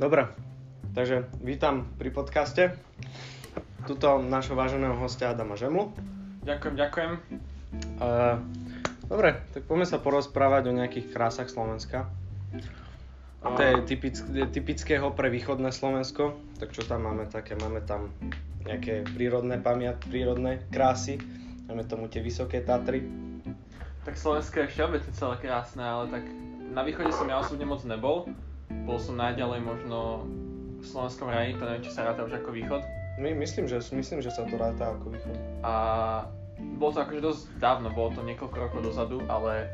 Dobre, takže vítam pri podcaste. Tuto našho váženého hostia Adama Žemlu. Ďakujem, ďakujem. Uh, dobre, tak poďme sa porozprávať o nejakých krásach Slovenska. To je typick, typického pre východné Slovensko. Tak čo tam máme také? Máme tam nejaké prírodné pamiat, prírodné krásy. Máme tomu tie vysoké Tatry. Tak Slovensko je všeobecne celé krásne, ale tak na východe som ja osobne moc nebol. Bol som najďalej možno v slovenskom raji, to neviem, či sa ráta už ako východ. My, myslím, že, myslím, že sa to ráta ako východ. A bolo to akože dosť dávno, bolo to niekoľko rokov dozadu, ale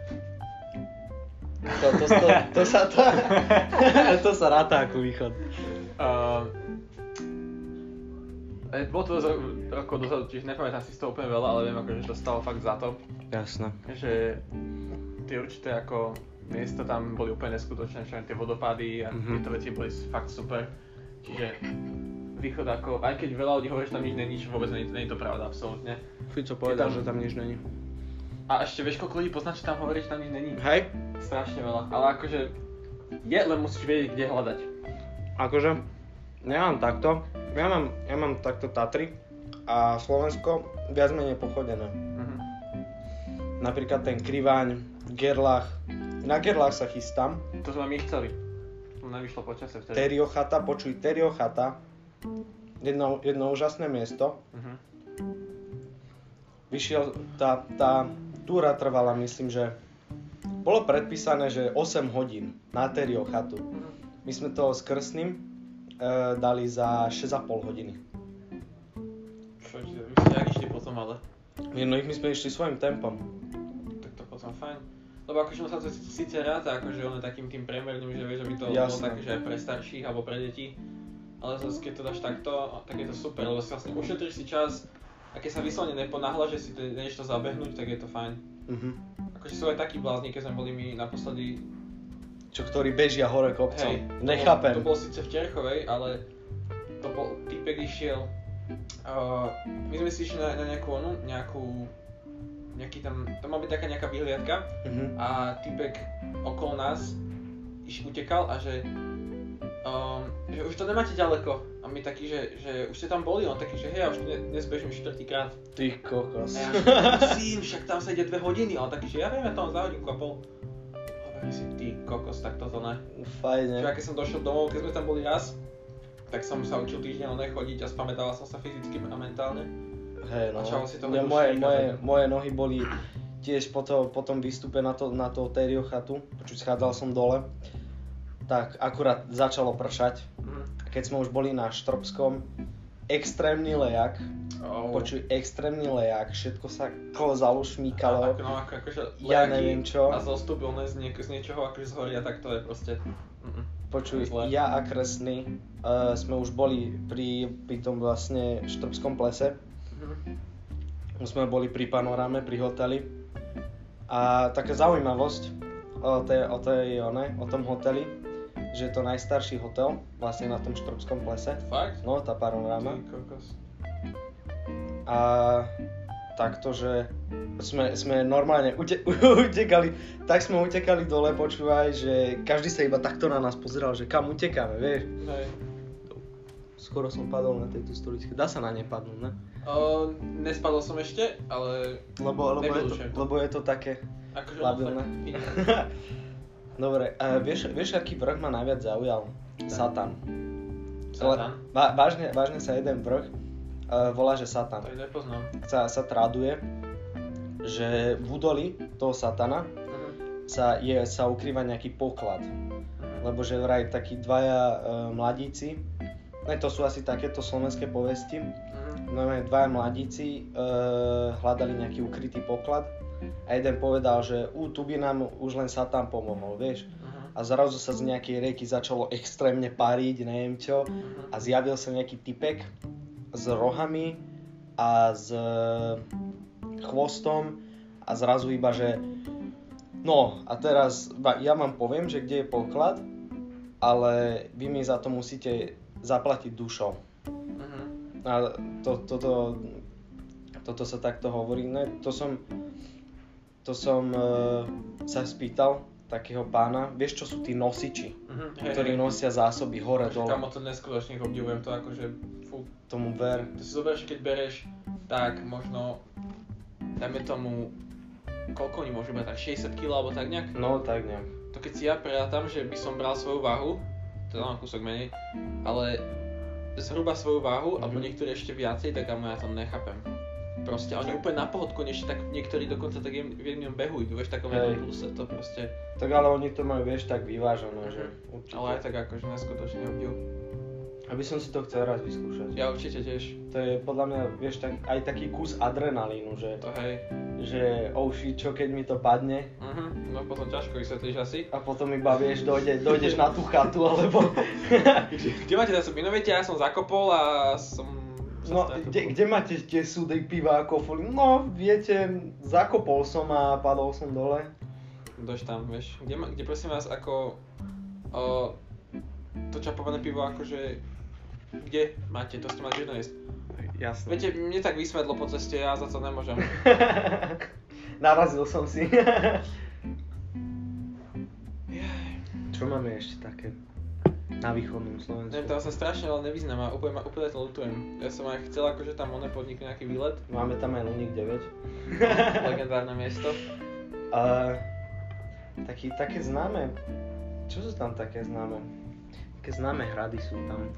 to, to, to, to, sa, to, to sa ráta ako východ. Uh, bolo to dosť rokov dozadu, čiže nepamätám si z toho úplne veľa, ale viem akože, že to stalo fakt za to. Jasné. Že tie určité ako miesta tam boli úplne neskutočné, čo tie vodopády a mm-hmm. tieto veci boli fakt super. Čiže východ ako, aj keď veľa ľudí hovorí, že tam nič není, vôbec nie je to pravda, absolútne. Fico povedal, tam, že tam nič není. A ešte vieš, koľko ľudí pozná, čo tam hovorí, že tam nič není? Hej. Strašne veľa, ale akože je, len musíš vedieť, kde hľadať. Akože, ja mám takto, ja mám, ja mám takto Tatry a Slovensko viac menej pochodené. Uh-huh. Napríklad ten Kriváň, Gerlach, na Gerlach sa chystám. To sme my chceli. To nevyšlo počasie vtedy. Teriochata, počuj, Teriochata, jedno, jedno úžasné miesto. Uh-huh. Vyšiel, tá, tá túra trvala, myslím, že bolo predpísané, že 8 hodín na Terio chatu. My sme to s Krsným e, dali za 6,5 hodiny. Čo, vy ste išli potom, ale? No ich my sme išli svojim tempom. Tak to potom fajn. Lebo akože sa to síce ráta, akože on je takým tým priemerným, že vieš, aby to Jasne. bolo také, že aj pre starších alebo pre deti. Ale zase keď to dáš takto, tak je to super, lebo si vlastne ušetríš si čas a keď sa vyslovene neponáhľa, že si niečo zabehnúť, tak je to fajn. Uh-huh. Akože sú aj takí blázni, keď sme boli my naposledy... Čo, ktorí bežia hore kopcom. Hej, Nechápem. To bol, to bol síce v Terchovej, ale to bol, typek išiel... Uh, my sme si išli na, na nejakú onu, nejakú... Nejaký tam, tam mal byť taká nejaká vyhliadka uh-huh. a typek okolo nás iš utekal a že um, že už to nemáte ďaleko. A my takí, že, že už ste tam boli, on taký, že hej, ja už ne, dnes bežím štvrtýkrát. Ty kokos. A ja, syn, však tam sa ide dve hodiny. A on taký, že ja viem, ja tam za hodinku a pol. Hovorím si, ty kokos, tak toto ne. Fajne. Čiže keď som došiel domov, keď sme tam boli raz, tak som sa učil týždeň nechodiť a spamätával som sa fyzicky a mentálne. Hej, no. A si to ja, moje, moje, moje nohy boli tiež po, to, po tom výstupe na to, na to Terio chatu, počuť schádzal som dole tak akurát začalo pršať. A keď sme už boli na Štrbskom, extrémny lejak, oh. počuj, extrémny lejak, všetko sa klzalo, šmíkalo, no, ako, akože ja neviem čo. A zostúpil z, niek- z niečoho akože zhoria, tak to je proste... Mm-mm. Počuj, Zle. ja a Kresný uh, sme už boli pri, pri tom vlastne Štrbskom plese. Mm-hmm. Sme boli pri panoráme, pri hoteli. A taká zaujímavosť o, tej, o, tej, o, ne, o tom hoteli, že je to najstarší hotel vlastne na tom Štrbskom plese. Fakt? No, tá panoráma. A takto, že sme, sme normálne ute, utekali, tak sme utekali dole, počúvaj, že každý sa iba takto na nás pozeral, že kam utekáme, vieš. Hej. Skoro som padol na tejto stoličke. Dá sa na ne padnúť, ne? Uh, nespadol som ešte, ale lebo, lebo, je to, lebo je to také akože labilné. Dobre, a vieš, vieš, aký vrch ma najviac zaujal? Satan. Satan? Va, vážne, vážne sa jeden vrch uh, volá, že Satan. To nepoznám. Sa, sa traduje, že v údoli toho Satana uh-huh. sa, je, sa ukrýva nejaký poklad. Uh-huh. Lebo že vraj takí dvaja uh, mladíci, ne, to sú asi takéto slovenské povesti, uh-huh. no dvaja mladíci uh, hľadali nejaký ukrytý poklad a jeden povedal, že u, tu by nám už len Satan pomohol, vieš. A zrazu sa z nejakej rieky začalo extrémne pariť, neviem čo. A zjavil sa nejaký typek s rohami a s chvostom a zrazu iba, že no a teraz ja vám poviem, že kde je poklad, ale vy mi za to musíte zaplatiť dušou. A to, toto, toto sa takto hovorí. Ne, to som, to som uh, sa spýtal takého pána, vieš čo sú tí nosiči, uh-huh. ktorí hej. nosia zásoby hore dole. Kamo to neskutočne obdivujem, to akože fú. Tomu ver. To si zoberieš, keď bereš, tak možno, dajme tomu, koľko oni môžu brať, tak 60 kg alebo tak nejak? No, tak nejak. To keď si ja prerátam, že by som bral svoju váhu, to mám kúsok menej, ale zhruba svoju váhu, mm-hmm. alebo niektorí ešte viacej, tak ja to nechápem. Proste, oni úplne na pohodku, ešte tak niektorí dokonca tak v jednom behu idú, vieš, takom jednom pluse, to proste... Tak ale oni to majú, vieš, tak vyvážené, že mhm. určite. Ale aj tak akože neskutočne obdiv. Aby som si to chcel raz vyskúšať. Ja určite tiež. To je podľa mňa, vieš, tak, aj taký kus adrenalínu, že... To hej. Že, oh shit, čo keď mi to padne? Uh-huh. No potom ťažko vysvetlíš asi. A potom iba, vieš, dojde, dojdeš na tú chatu, alebo... Kde máte zásoby? No viete, ja som zakopol a som No, kde, kde máte tie súdy piva a kofoli? No, viete, zakopol som a padol som dole. Kdož tam, vieš? Kde, kde prosím vás, ako o, to čapované pivo, akože, kde máte? To ste mali tiež nájsť. Jasne. Viete, mne tak vysvedlo po ceste, ja za to nemôžem. Narazil som si. Čo máme ešte také? na východnom Slovensku. Neviem, tam sa strašne veľa nevyznám a úplne, úplne to lutujem. Ja som aj chcel akože tam one podniknúť nejaký výlet. Máme tam aj Luník 9. Legendárne miesto. A, taký, také známe, čo sú tam také známe? Také známe hrady sú tam.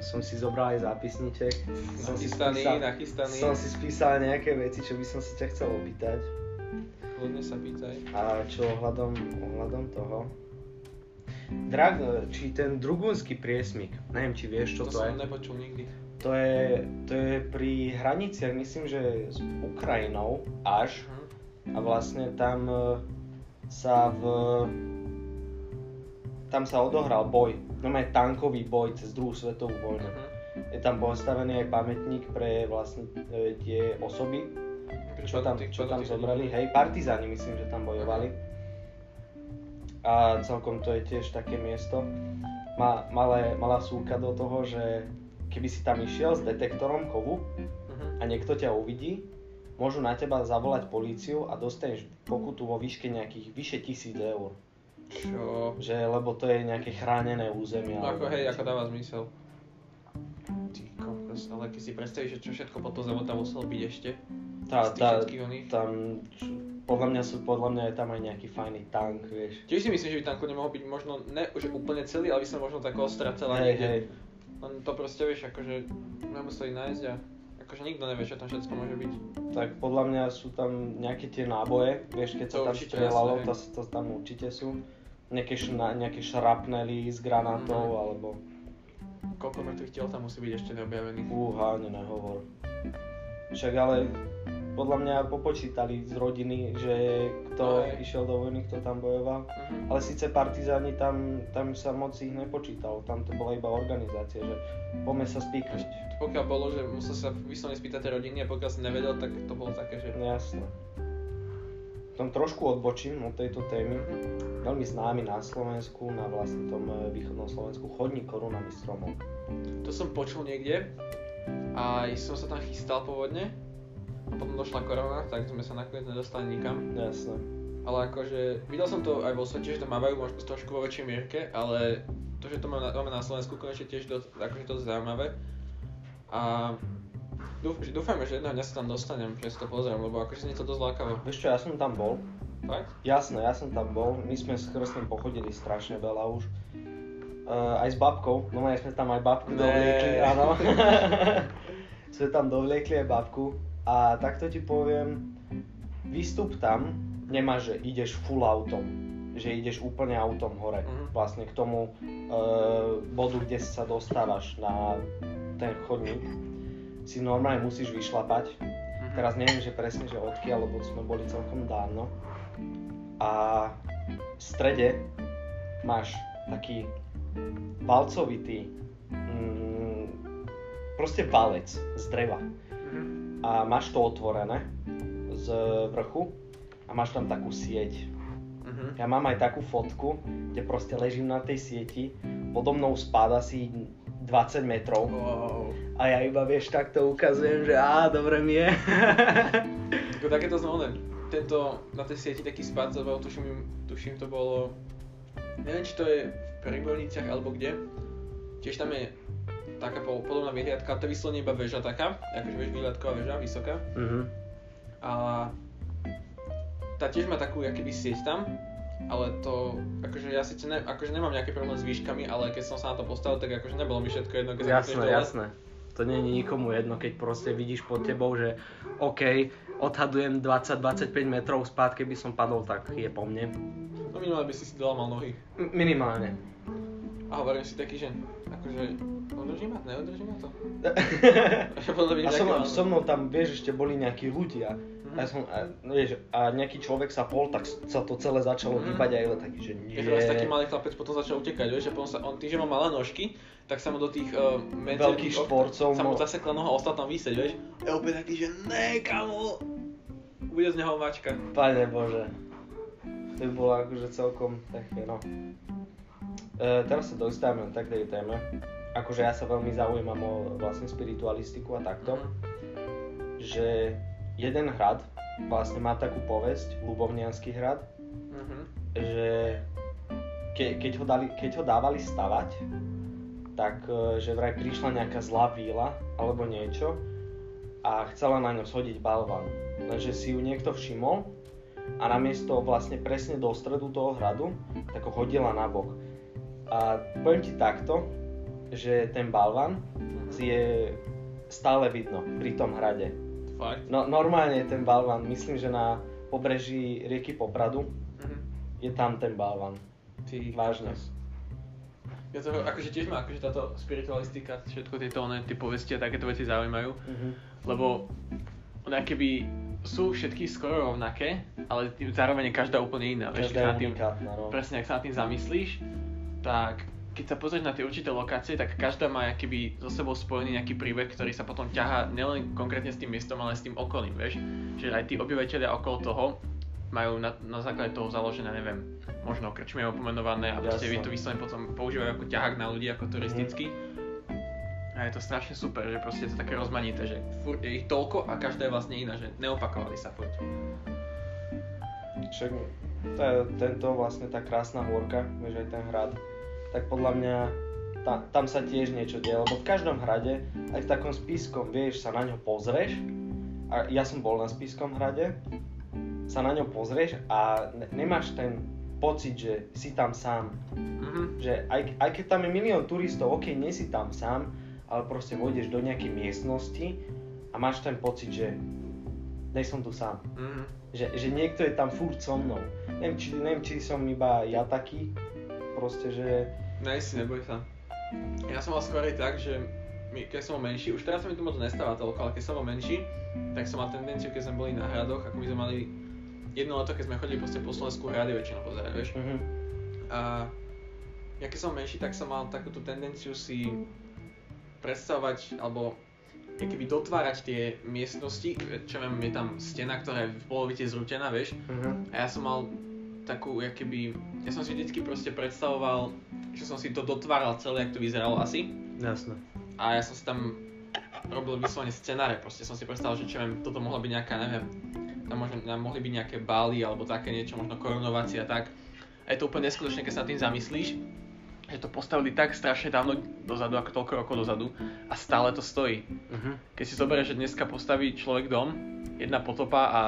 Som si zobral aj zápisníček. Som nachystaný, si spísal, nachystaný. Som si spísal nejaké veci, čo by som si ťa chcel opýtať. Kľudne sa pýtaj. A čo ohľadom, ohľadom toho? Drag, či ten Drugunský priesmik, neviem, či vieš, čo to, to je. To som nepočul nikdy. To je, to je pri hraniciach, myslím, že s Ukrajinou až. Uh-huh. A vlastne tam e, sa v... Tam sa odohral boj, normálne tankový boj cez druhú svetovú vojnu. Uh-huh. Je tam postavený aj pamätník pre vlastne e, tie osoby, čo tam, čo tam zobrali. Hej, partizáni myslím, že tam bojovali. A celkom to je tiež také miesto. Má, malé, malá súka do toho, že keby si tam išiel s detektorom kovu uh-huh. a niekto ťa uvidí, môžu na teba zavolať políciu a dostaneš pokutu vo výške nejakých vyše tisíc eur. Čo? Že, lebo to je nejaké chránené územie. No ako hej, ako dáva zmysel. Ty kokos, ale keď si predstavíš, že čo všetko po to tam muselo byť ešte. Tá, tá, tam, podľa mňa sú, podľa mňa je tam aj nejaký fajný tank, vieš. Tiež si myslím, že by tank nemohol byť možno, ne už úplne celý, ale by sa možno tak ostra celá hey, niekde. Hey. Len to proste vieš, akože nemuseli nájsť a akože nikto nevie, čo tam všetko môže byť. Tak podľa mňa sú tam nejaké tie náboje, vieš, keď to sa tam strieľalo, to, to tam určite sú. Nejaké, šna, nejaké šrapnely z granátov, mm. alebo... Koľko mŕtvych tiel tam musí byť ešte neobjavených? Fúha, nehovor. Však ale podľa mňa popočítali z rodiny, že kto no, išiel do vojny, kto tam bojoval. Uh-huh. Ale síce partizáni tam, tam sa moc ich nepočítalo, tam to bola iba organizácia, že poďme sa spíkať. Pokiaľ bolo, že musel sa vyslovene spýtať rodiny a pokiaľ si nevedel, tak to bolo také, že... Jasné. Tom trošku odbočím od tejto témy. Veľmi známy na Slovensku, na vlastne tom eh, východnom Slovensku, chodník korunami stromov. To som počul niekde a som sa tam chystal pôvodne potom došla korona, tak sme sa nakoniec nedostali nikam. Jasné. Ale akože, videl som to aj vo svete, že to mávajú možno trošku vo väčšej mierke, ale to, že to máme na, Slovensku, konečne tiež dosť, akože dosť zaujímavé. A dúfajme, že jedného dňa sa tam dostanem, že si to pozriem, lebo akože nie to dosť lákavé. Vieš čo, ja som tam bol. Tak? Jasné, ja som tam bol. My sme s Krstným pochodili strašne veľa už. Uh, aj s babkou, no aj sme tam aj babku ne. dovliekli, áno. sme tam dovliekli aj babku a takto ti poviem, výstup tam nemáš, že ideš full autom, že ideš úplne autom hore, uh-huh. vlastne k tomu uh, bodu, kde sa dostávaš na ten chodník, si normálne musíš vyšlapať. Uh-huh. Teraz neviem, že presne, že odkiaľ, lebo sme boli celkom dávno. A v strede máš taký valcovitý, mm, proste valec z dreva a máš to otvorené z vrchu a máš tam takú sieť. Uh-huh. Ja mám aj takú fotku, kde proste ležím na tej sieti, podo mnou spáda si 20 metrov wow. a ja iba vieš takto ukazujem, že á, dobre mi je. Ako takéto znamená tento, na tej sieti taký spad zaval, tuším, tuším to bolo, neviem či to je v Pribojniciach alebo kde, tiež tam je taká podobná vyhliadka, to je vyslovene iba väža taká, akože vieš, vyhliadková väža, vysoká. Mm-hmm. A tá tiež má takú, akýby sieť tam, ale to, akože ja síce ne, akože nemám nejaký problém s výškami, ale keď som sa na to postavil, tak akože nebolo mi všetko jedno, keď Jasné, jasné. To nie je nikomu jedno, keď proste vidíš pod tebou, že OK, odhadujem 20-25 metrov spát, keby som padol, tak je po mne. No minimálne by si si dolamal nohy. M- minimálne. A hovorím si taký, že akože udrží ma, neudrží ma to? a som, so mnou tam, vieš, ešte boli nejakí ľudia, a, ja som, a, vieš, a nejaký človek sa pol, tak sa to celé začalo mm. hýbať a je taký, že nie. Keď vlastne taký malý chlapec potom začal utekať, vieš, a potom sa, on tým, že má malé nožky, tak sa mu do tých uh, veľkých šporcov sa mu no. zasekla noha tam vysieť, vieš. A opäť taký, že ne, kamo, bude z neho mačka. Pane Bože. To by bolo akože celkom také, no. E, teraz sa dostávame k takej téme. Akože ja sa veľmi zaujímam o vlastne spiritualistiku a takto. Mm. Že jeden hrad vlastne má takú povesť, Lubovnianský hrad, mm-hmm. že ke, keď, ho dali, keď ho dávali stavať, tak e, že vraj prišla nejaká zlá víla alebo niečo a chcela na ňo shodiť balvan. Lenže si ju niekto všimol a namiesto vlastne presne do stredu toho hradu, tak ho hodila na bok. A poviem ti takto, že ten balvan mhm. je stále vidno pri tom hrade Fakt? No, normálne je ten balvan, myslím, že na pobreží rieky Popradu mm-hmm. je tam ten balvan. Ty, Vážne. Ja to akože tiež ma akože táto spiritualistika, všetko tieto one, tie povesti a takéto veci zaujímajú, mm-hmm. lebo ona keby sú všetky skoro rovnaké, ale tým zároveň je každá úplne iná. Každá je unikátna, no. Presne, ak sa nad tým zamyslíš, tak keď sa pozrieš na tie určité lokácie, tak každá má keby so sebou spojený nejaký príbeh, ktorý sa potom ťahá nielen konkrétne s tým miestom, ale s tým okolím, vieš. Čiže aj tí obyvateľia okolo toho majú na, na základe toho založené, neviem, možno krčmy pomenované a proste vy to vyslovene potom používajú ako ťahák na ľudí, ako turisticky. Mm. A je to strašne super, že proste je to také rozmanité, že furt je ich toľko a každá je vlastne iná, že neopakovali sa furt. Však tento vlastne tá krásna hôrka, vieš aj ten hrad tak podľa mňa ta, tam sa tiež niečo deje, lebo v každom hrade, aj v takom spiskom, vieš, sa na ňo pozrieš, a ja som bol na spiskom hrade, sa na ňo pozrieš a ne, nemáš ten pocit, že si tam sám. Mm-hmm. Že aj, aj keď tam je milión turistov, ok, nie si tam sám, ale proste vojdeš do nejakej miestnosti a máš ten pocit, že nej som tu sám. Mm-hmm. Že, že niekto je tam furt so mnou. Neviem či, neviem, či som iba ja taký, proste, že Ne, si neboj sa. Ja som mal skôr aj tak, že my, keď som bol menší, už teraz sa mi to moc nestáva toľko, ale keď som bol menší, tak som mal tendenciu, keď sme boli na hradoch, ako my sme mali jedno leto, keď sme chodili proste po Slovensku hrady väčšinou pozerať, vieš. Uh-huh. A ja keď som menší, tak som mal takúto tendenciu si predstavovať, alebo keby dotvárať tie miestnosti, čo viem, je tam stena, ktorá je v polovite zrútená, vieš. Uh-huh. A ja som mal takú, keby, ja som si vždycky proste predstavoval, že som si to dotváral celé, jak to vyzeralo asi. Jasné. A ja som si tam robil vyslovene scenáre, proste som si predstavil, že čo viem, toto mohla byť nejaká, neviem, tam, možno, tam mohli byť nejaké bály alebo také niečo, možno korunovácia a tak. A je to úplne neskutočné, keď sa nad tým zamyslíš, že to postavili tak strašne dávno dozadu, ako toľko rokov dozadu a stále to stojí. Uh-huh. Keď si zoberieš, že dneska postaví človek dom, jedna potopa a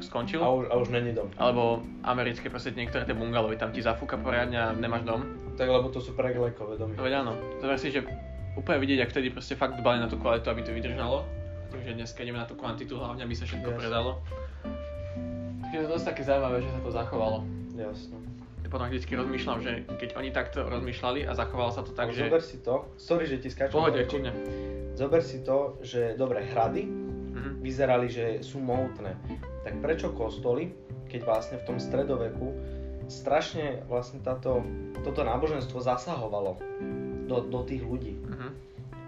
skončil. A už, a už není dom. Alebo americké proste niektoré tie bungalovy, tam ti zafúka poriadne a nemáš dom. Tak lebo to sú preglekové domy. To veď áno. Zober si, že úplne vidieť, ak vtedy proste fakt dbali na tú kvalitu, aby to vydržalo. Takže dneska ideme na tú kvantitu hlavne, aby sa všetko yes. predalo. Takže je to dosť také zaujímavé, že sa to zachovalo. Jasno. Potom vždycky rozmýšľam, že keď oni takto rozmýšľali a zachovalo sa to tak, že... Zober si to, sorry, že ti skáčem. Pohode, kľudne. Zober si to, že dobre, hrady mm-hmm. vyzerali, že sú mohutné tak prečo kostoly, keď vlastne v tom stredoveku strašne vlastne táto, toto náboženstvo zasahovalo do, do tých ľudí, uh-huh.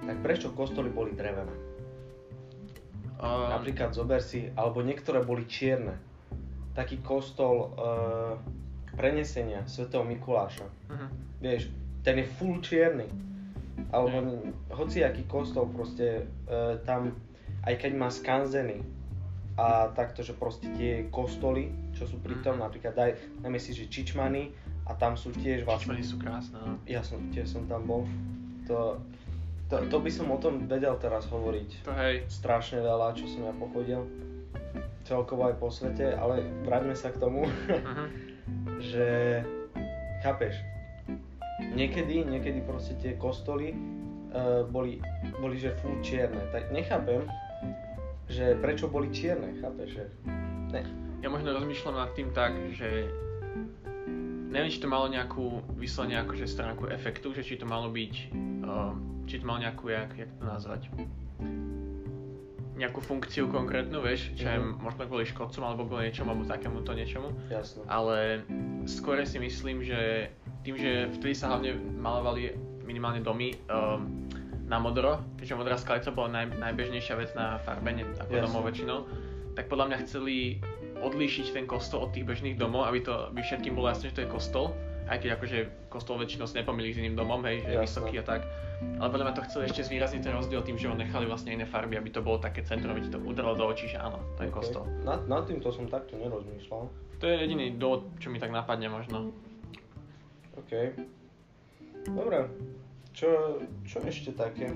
tak prečo kostoly boli drevené? Uh... Napríklad zober si, alebo niektoré boli čierne. Taký kostol uh, prenesenia svätého Mikuláša. Uh-huh. Vieš, ten je full čierny. Alebo uh-huh. hociaký kostol proste uh, tam, aj keď má skanzeny, a takto, že proste tie kostoly, čo sú pri tom, Mhm. napríklad daj, dajme si, že Čičmany a tam sú tiež vlastne... Čičmany sú krásne, no. Ja som, tiež som tam bol. To, to, to by som o tom vedel teraz hovoriť. To hej, Strašne veľa, čo som ja pochodil. Celkovo aj po svete, ale vráťme sa k tomu, mhm. že chápeš, niekedy, niekedy proste tie kostoly uh, boli, boli že full čierne. Tak nechápem, že prečo boli čierne, chápeš, že ne. Ja možno rozmýšľam nad tým tak, že neviem, či to malo nejakú vyslovene akože stránku efektu, že či to malo byť, uh, či to malo nejakú, jak, jak to nazvať, nejakú funkciu konkrétnu, vieš, čo je Mhm. možno kvôli škodcom alebo kvôli niečomu alebo takémuto niečomu, Jasno. ale skôr si myslím, že tým, že vtedy sa hlavne malovali minimálne domy um, na modro, keďže modrá skalica bola naj, najbežnejšia vec na farbenie ako Jasne. domov väčšinou, tak podľa mňa chceli odlíšiť ten kostol od tých bežných domov, aby to aby všetkým bolo jasné, že to je kostol, aj keď akože kostol väčšinou si nepomýli s iným domom, hej, že je vysoký a tak. Ale podľa mňa to chceli ešte zvýrazniť ten rozdiel tým, že ho nechali vlastne iné farby, aby to bolo také centrum, aby ti to udrelo do očí, že áno, to je Ok. kostol. Nad, nad týmto som takto nerozmýšľal. To je jediný dôvod, čo mi tak napadne možno. OK. Dobre. Čo, čo ešte také?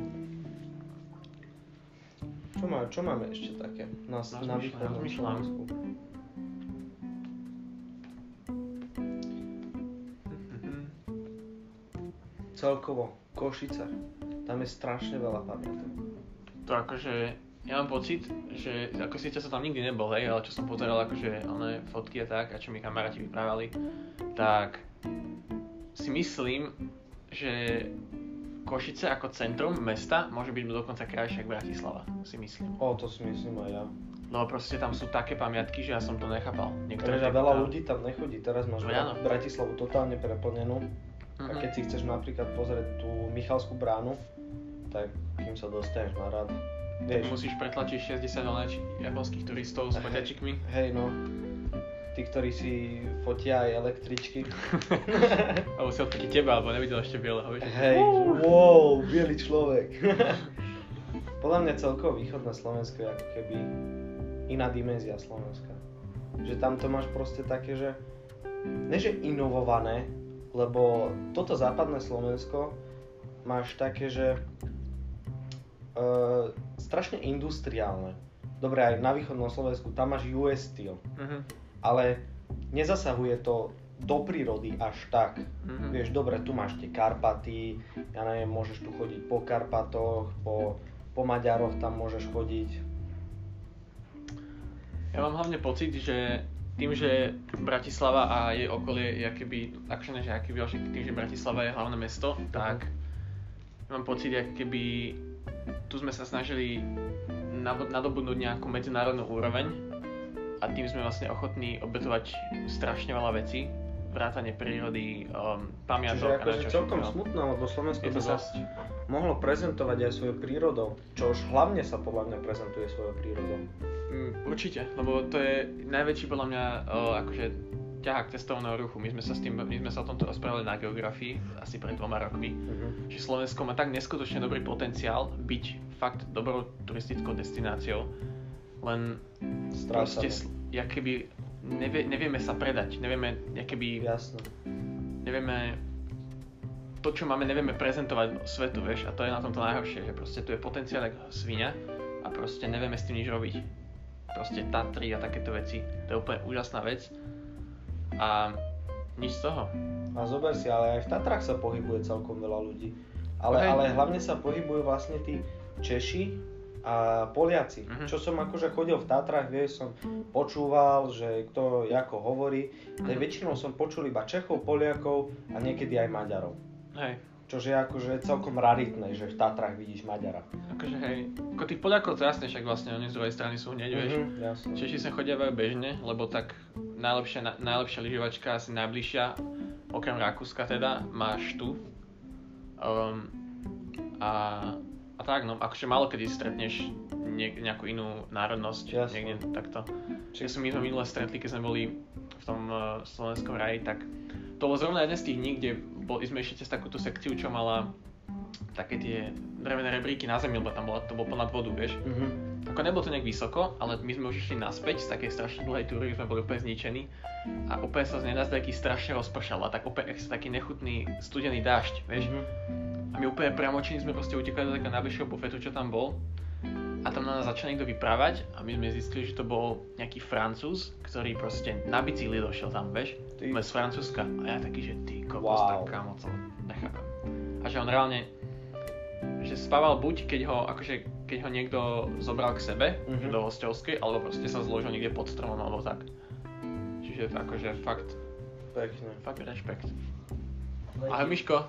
Čo, má, čo máme ešte také na, na východnom. Slovensku? Celkovo, Košice. Tam je strašne veľa pamiatok. To akože, ja mám pocit, že ako síce som tam nikdy nebol, hej, ale čo som pozeral akože oné fotky a tak, a čo mi kamaráti vyprávali, tak si myslím, že Košice ako centrum mesta môže byť dokonca krajšie ako Bratislava, si myslím. O, to si myslím aj ja. Lebo proste tam sú také pamiatky, že ja som to nechápal. Niektoré tie- veľa tá- ľudí tam nechodí. Teraz máš No áno. Bratislavu totálne preplnenú. A Mhm. keď si chceš napríklad pozrieť tú Michalskú bránu, tak kým sa dostaneš na rad, Tak vieš, musíš pretlačiť 60 oneč japonských turistov s foťačikmi. hej no, tí, ktorí si fotia aj električky, Alebo si odfotiť teba, alebo nevidel ešte bieleho, vieš. hej, wow, biely človek. Podľa mňa celkovo východné Slovensko je ako keby iná dimenzia Slovenska. Že tam to máš proste také, že ne že inovované, lebo toto západné Slovensko máš také, že uh, strašne industriálne. Dobre, aj na východnom Slovensku, tam máš US styl, Mhm. Ale nezasahuje to do prírody až tak. Mhm. Vieš, dobre, tu máš tie Karpaty, ja neviem, môžeš tu chodiť po Karpatoch, po, po Maďaroch tam môžeš chodiť. Ja mám hlavne pocit, že tým, že Bratislava a jej okolie je keby, akože ne, že že tým, že Bratislava je hlavné mesto, tak mám pocit, jak keby tu sme sa snažili nadobudnúť nejakú medzinárodnú úroveň a tým sme vlastne ochotní obetovať strašne veľa vecí, vrátane prírody, um, Čiže pamiatok a akože celkom všetko. smutné, lebo Slovensko by sa dosť. mohlo prezentovať aj svojou prírodou, čo už hlavne sa podľa mňa prezentuje svojou prírodou. Mm, určite, lebo to je najväčší podľa mňa o, akože ťahák cestovného ruchu. My sme sa s tým, my sme sa o tomto rozprávali na geografii asi pred dvoma rokmi, Mhm. že Slovensko má tak neskutočne dobrý potenciál byť fakt dobrou turistickou destináciou, len proste, Strácané. sl- jak keby nevie, nevieme sa predať, nevieme, jak keby, Jasné. nevieme to, čo máme, nevieme prezentovať svetu, vieš, a to je na tomto najhoršie, že proste tu je potenciál ako svinia a proste nevieme s tým nič robiť. Proste Tatry a takéto veci, to je úplne úžasná vec a nič z toho. A zober si, ale aj v Tatrách sa pohybuje celkom veľa ľudí. Ale, Hej. ale hlavne sa pohybujú vlastne tí Češi a Poliaci. Mhm. Čo som akože chodil v Tatrách, vieš, som počúval, že kto ako hovorí, ale Mhm. väčšinou som počul iba Čechov, Poliakov a niekedy aj Maďarov. Hej, Čože je akože celkom raritné, že v Tatrách vidíš Maďara. akože hej, ako tých Poliakov to jasne, však vlastne oni z druhej strany sú hneď, vieš. Mhm, jasne. Češi sa chodiavajú bežne, lebo tak najlepšia, na, najlepšia lyžovačka, asi najbližšia, okrem Rakúska teda, máš tu. Um, a tak, no, akože malo kedy stretneš niek- nejakú inú národnosť, Jasné. niekde takto. Či- Čiže sme my sme minule stretli, keď sme boli v tom uh, slovenskom raji, tak to bol zrovna jeden z tých dní, kde bol, sme išli cez takúto sekciu, čo mala také tie drevené rebríky na zemi, lebo tam bola, to bol ponad vodu, vieš. Mhm. Ako nebolo to nejak vysoko, ale my sme už išli naspäť z takej strašne dlhej túry, sme boli úplne zničení a úplne sa z nenazdajky strašne rozpršal a tak úplne taký nechutný studený dážď, vieš. Mm-hmm. A my úplne premočení sme proste utekali do takého najbližšieho bufetu, čo tam bol a tam na nás začal niekto vyprávať a my sme zistili, že to bol nejaký Francúz, ktorý proste na bicykli došiel tam, vieš, ty... z Francúzska a ja taký, že ty kokos, wow. tak kámo, to nechápem. A že on reálne, že spával buď keď ho, akože keď ho niekto zobral k sebe mm-hmm. do hostovskej, alebo proste sa zložil niekde pod stromom alebo tak. Čiže akože fakt, Pekne. fakt rešpekt. Ahoj Miško.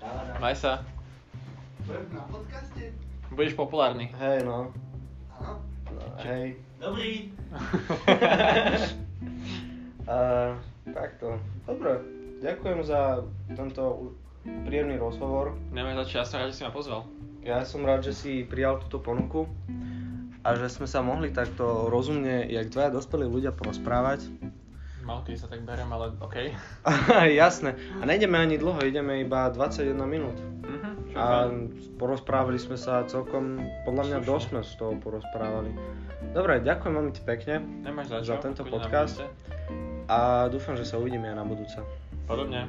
Čau. Maj sa. Budem na podcaste? Budeš populárny. Hej no. Áno. no hej. Dobrý. uh, takto. Dobre. Ďakujem za tento príjemný rozhovor. Nemáš za čo, ja som rád, že si ma pozval. Ja som rád, že si prijal túto ponuku a že sme sa mohli takto rozumne, jak dvaja dospelí ľudia porozprávať. Mal keď sa tak berem, ale OK. Jasné. A nejdeme ani dlho, ideme iba 21 minút. Uh-huh, a porozprávali sme sa celkom, podľa mňa dosť sme z toho porozprávali. Dobre, ďakujem veľmi pekne Nemáš za, čo, za tento podcast. A dúfam, že sa uvidíme aj na budúce. Podobne.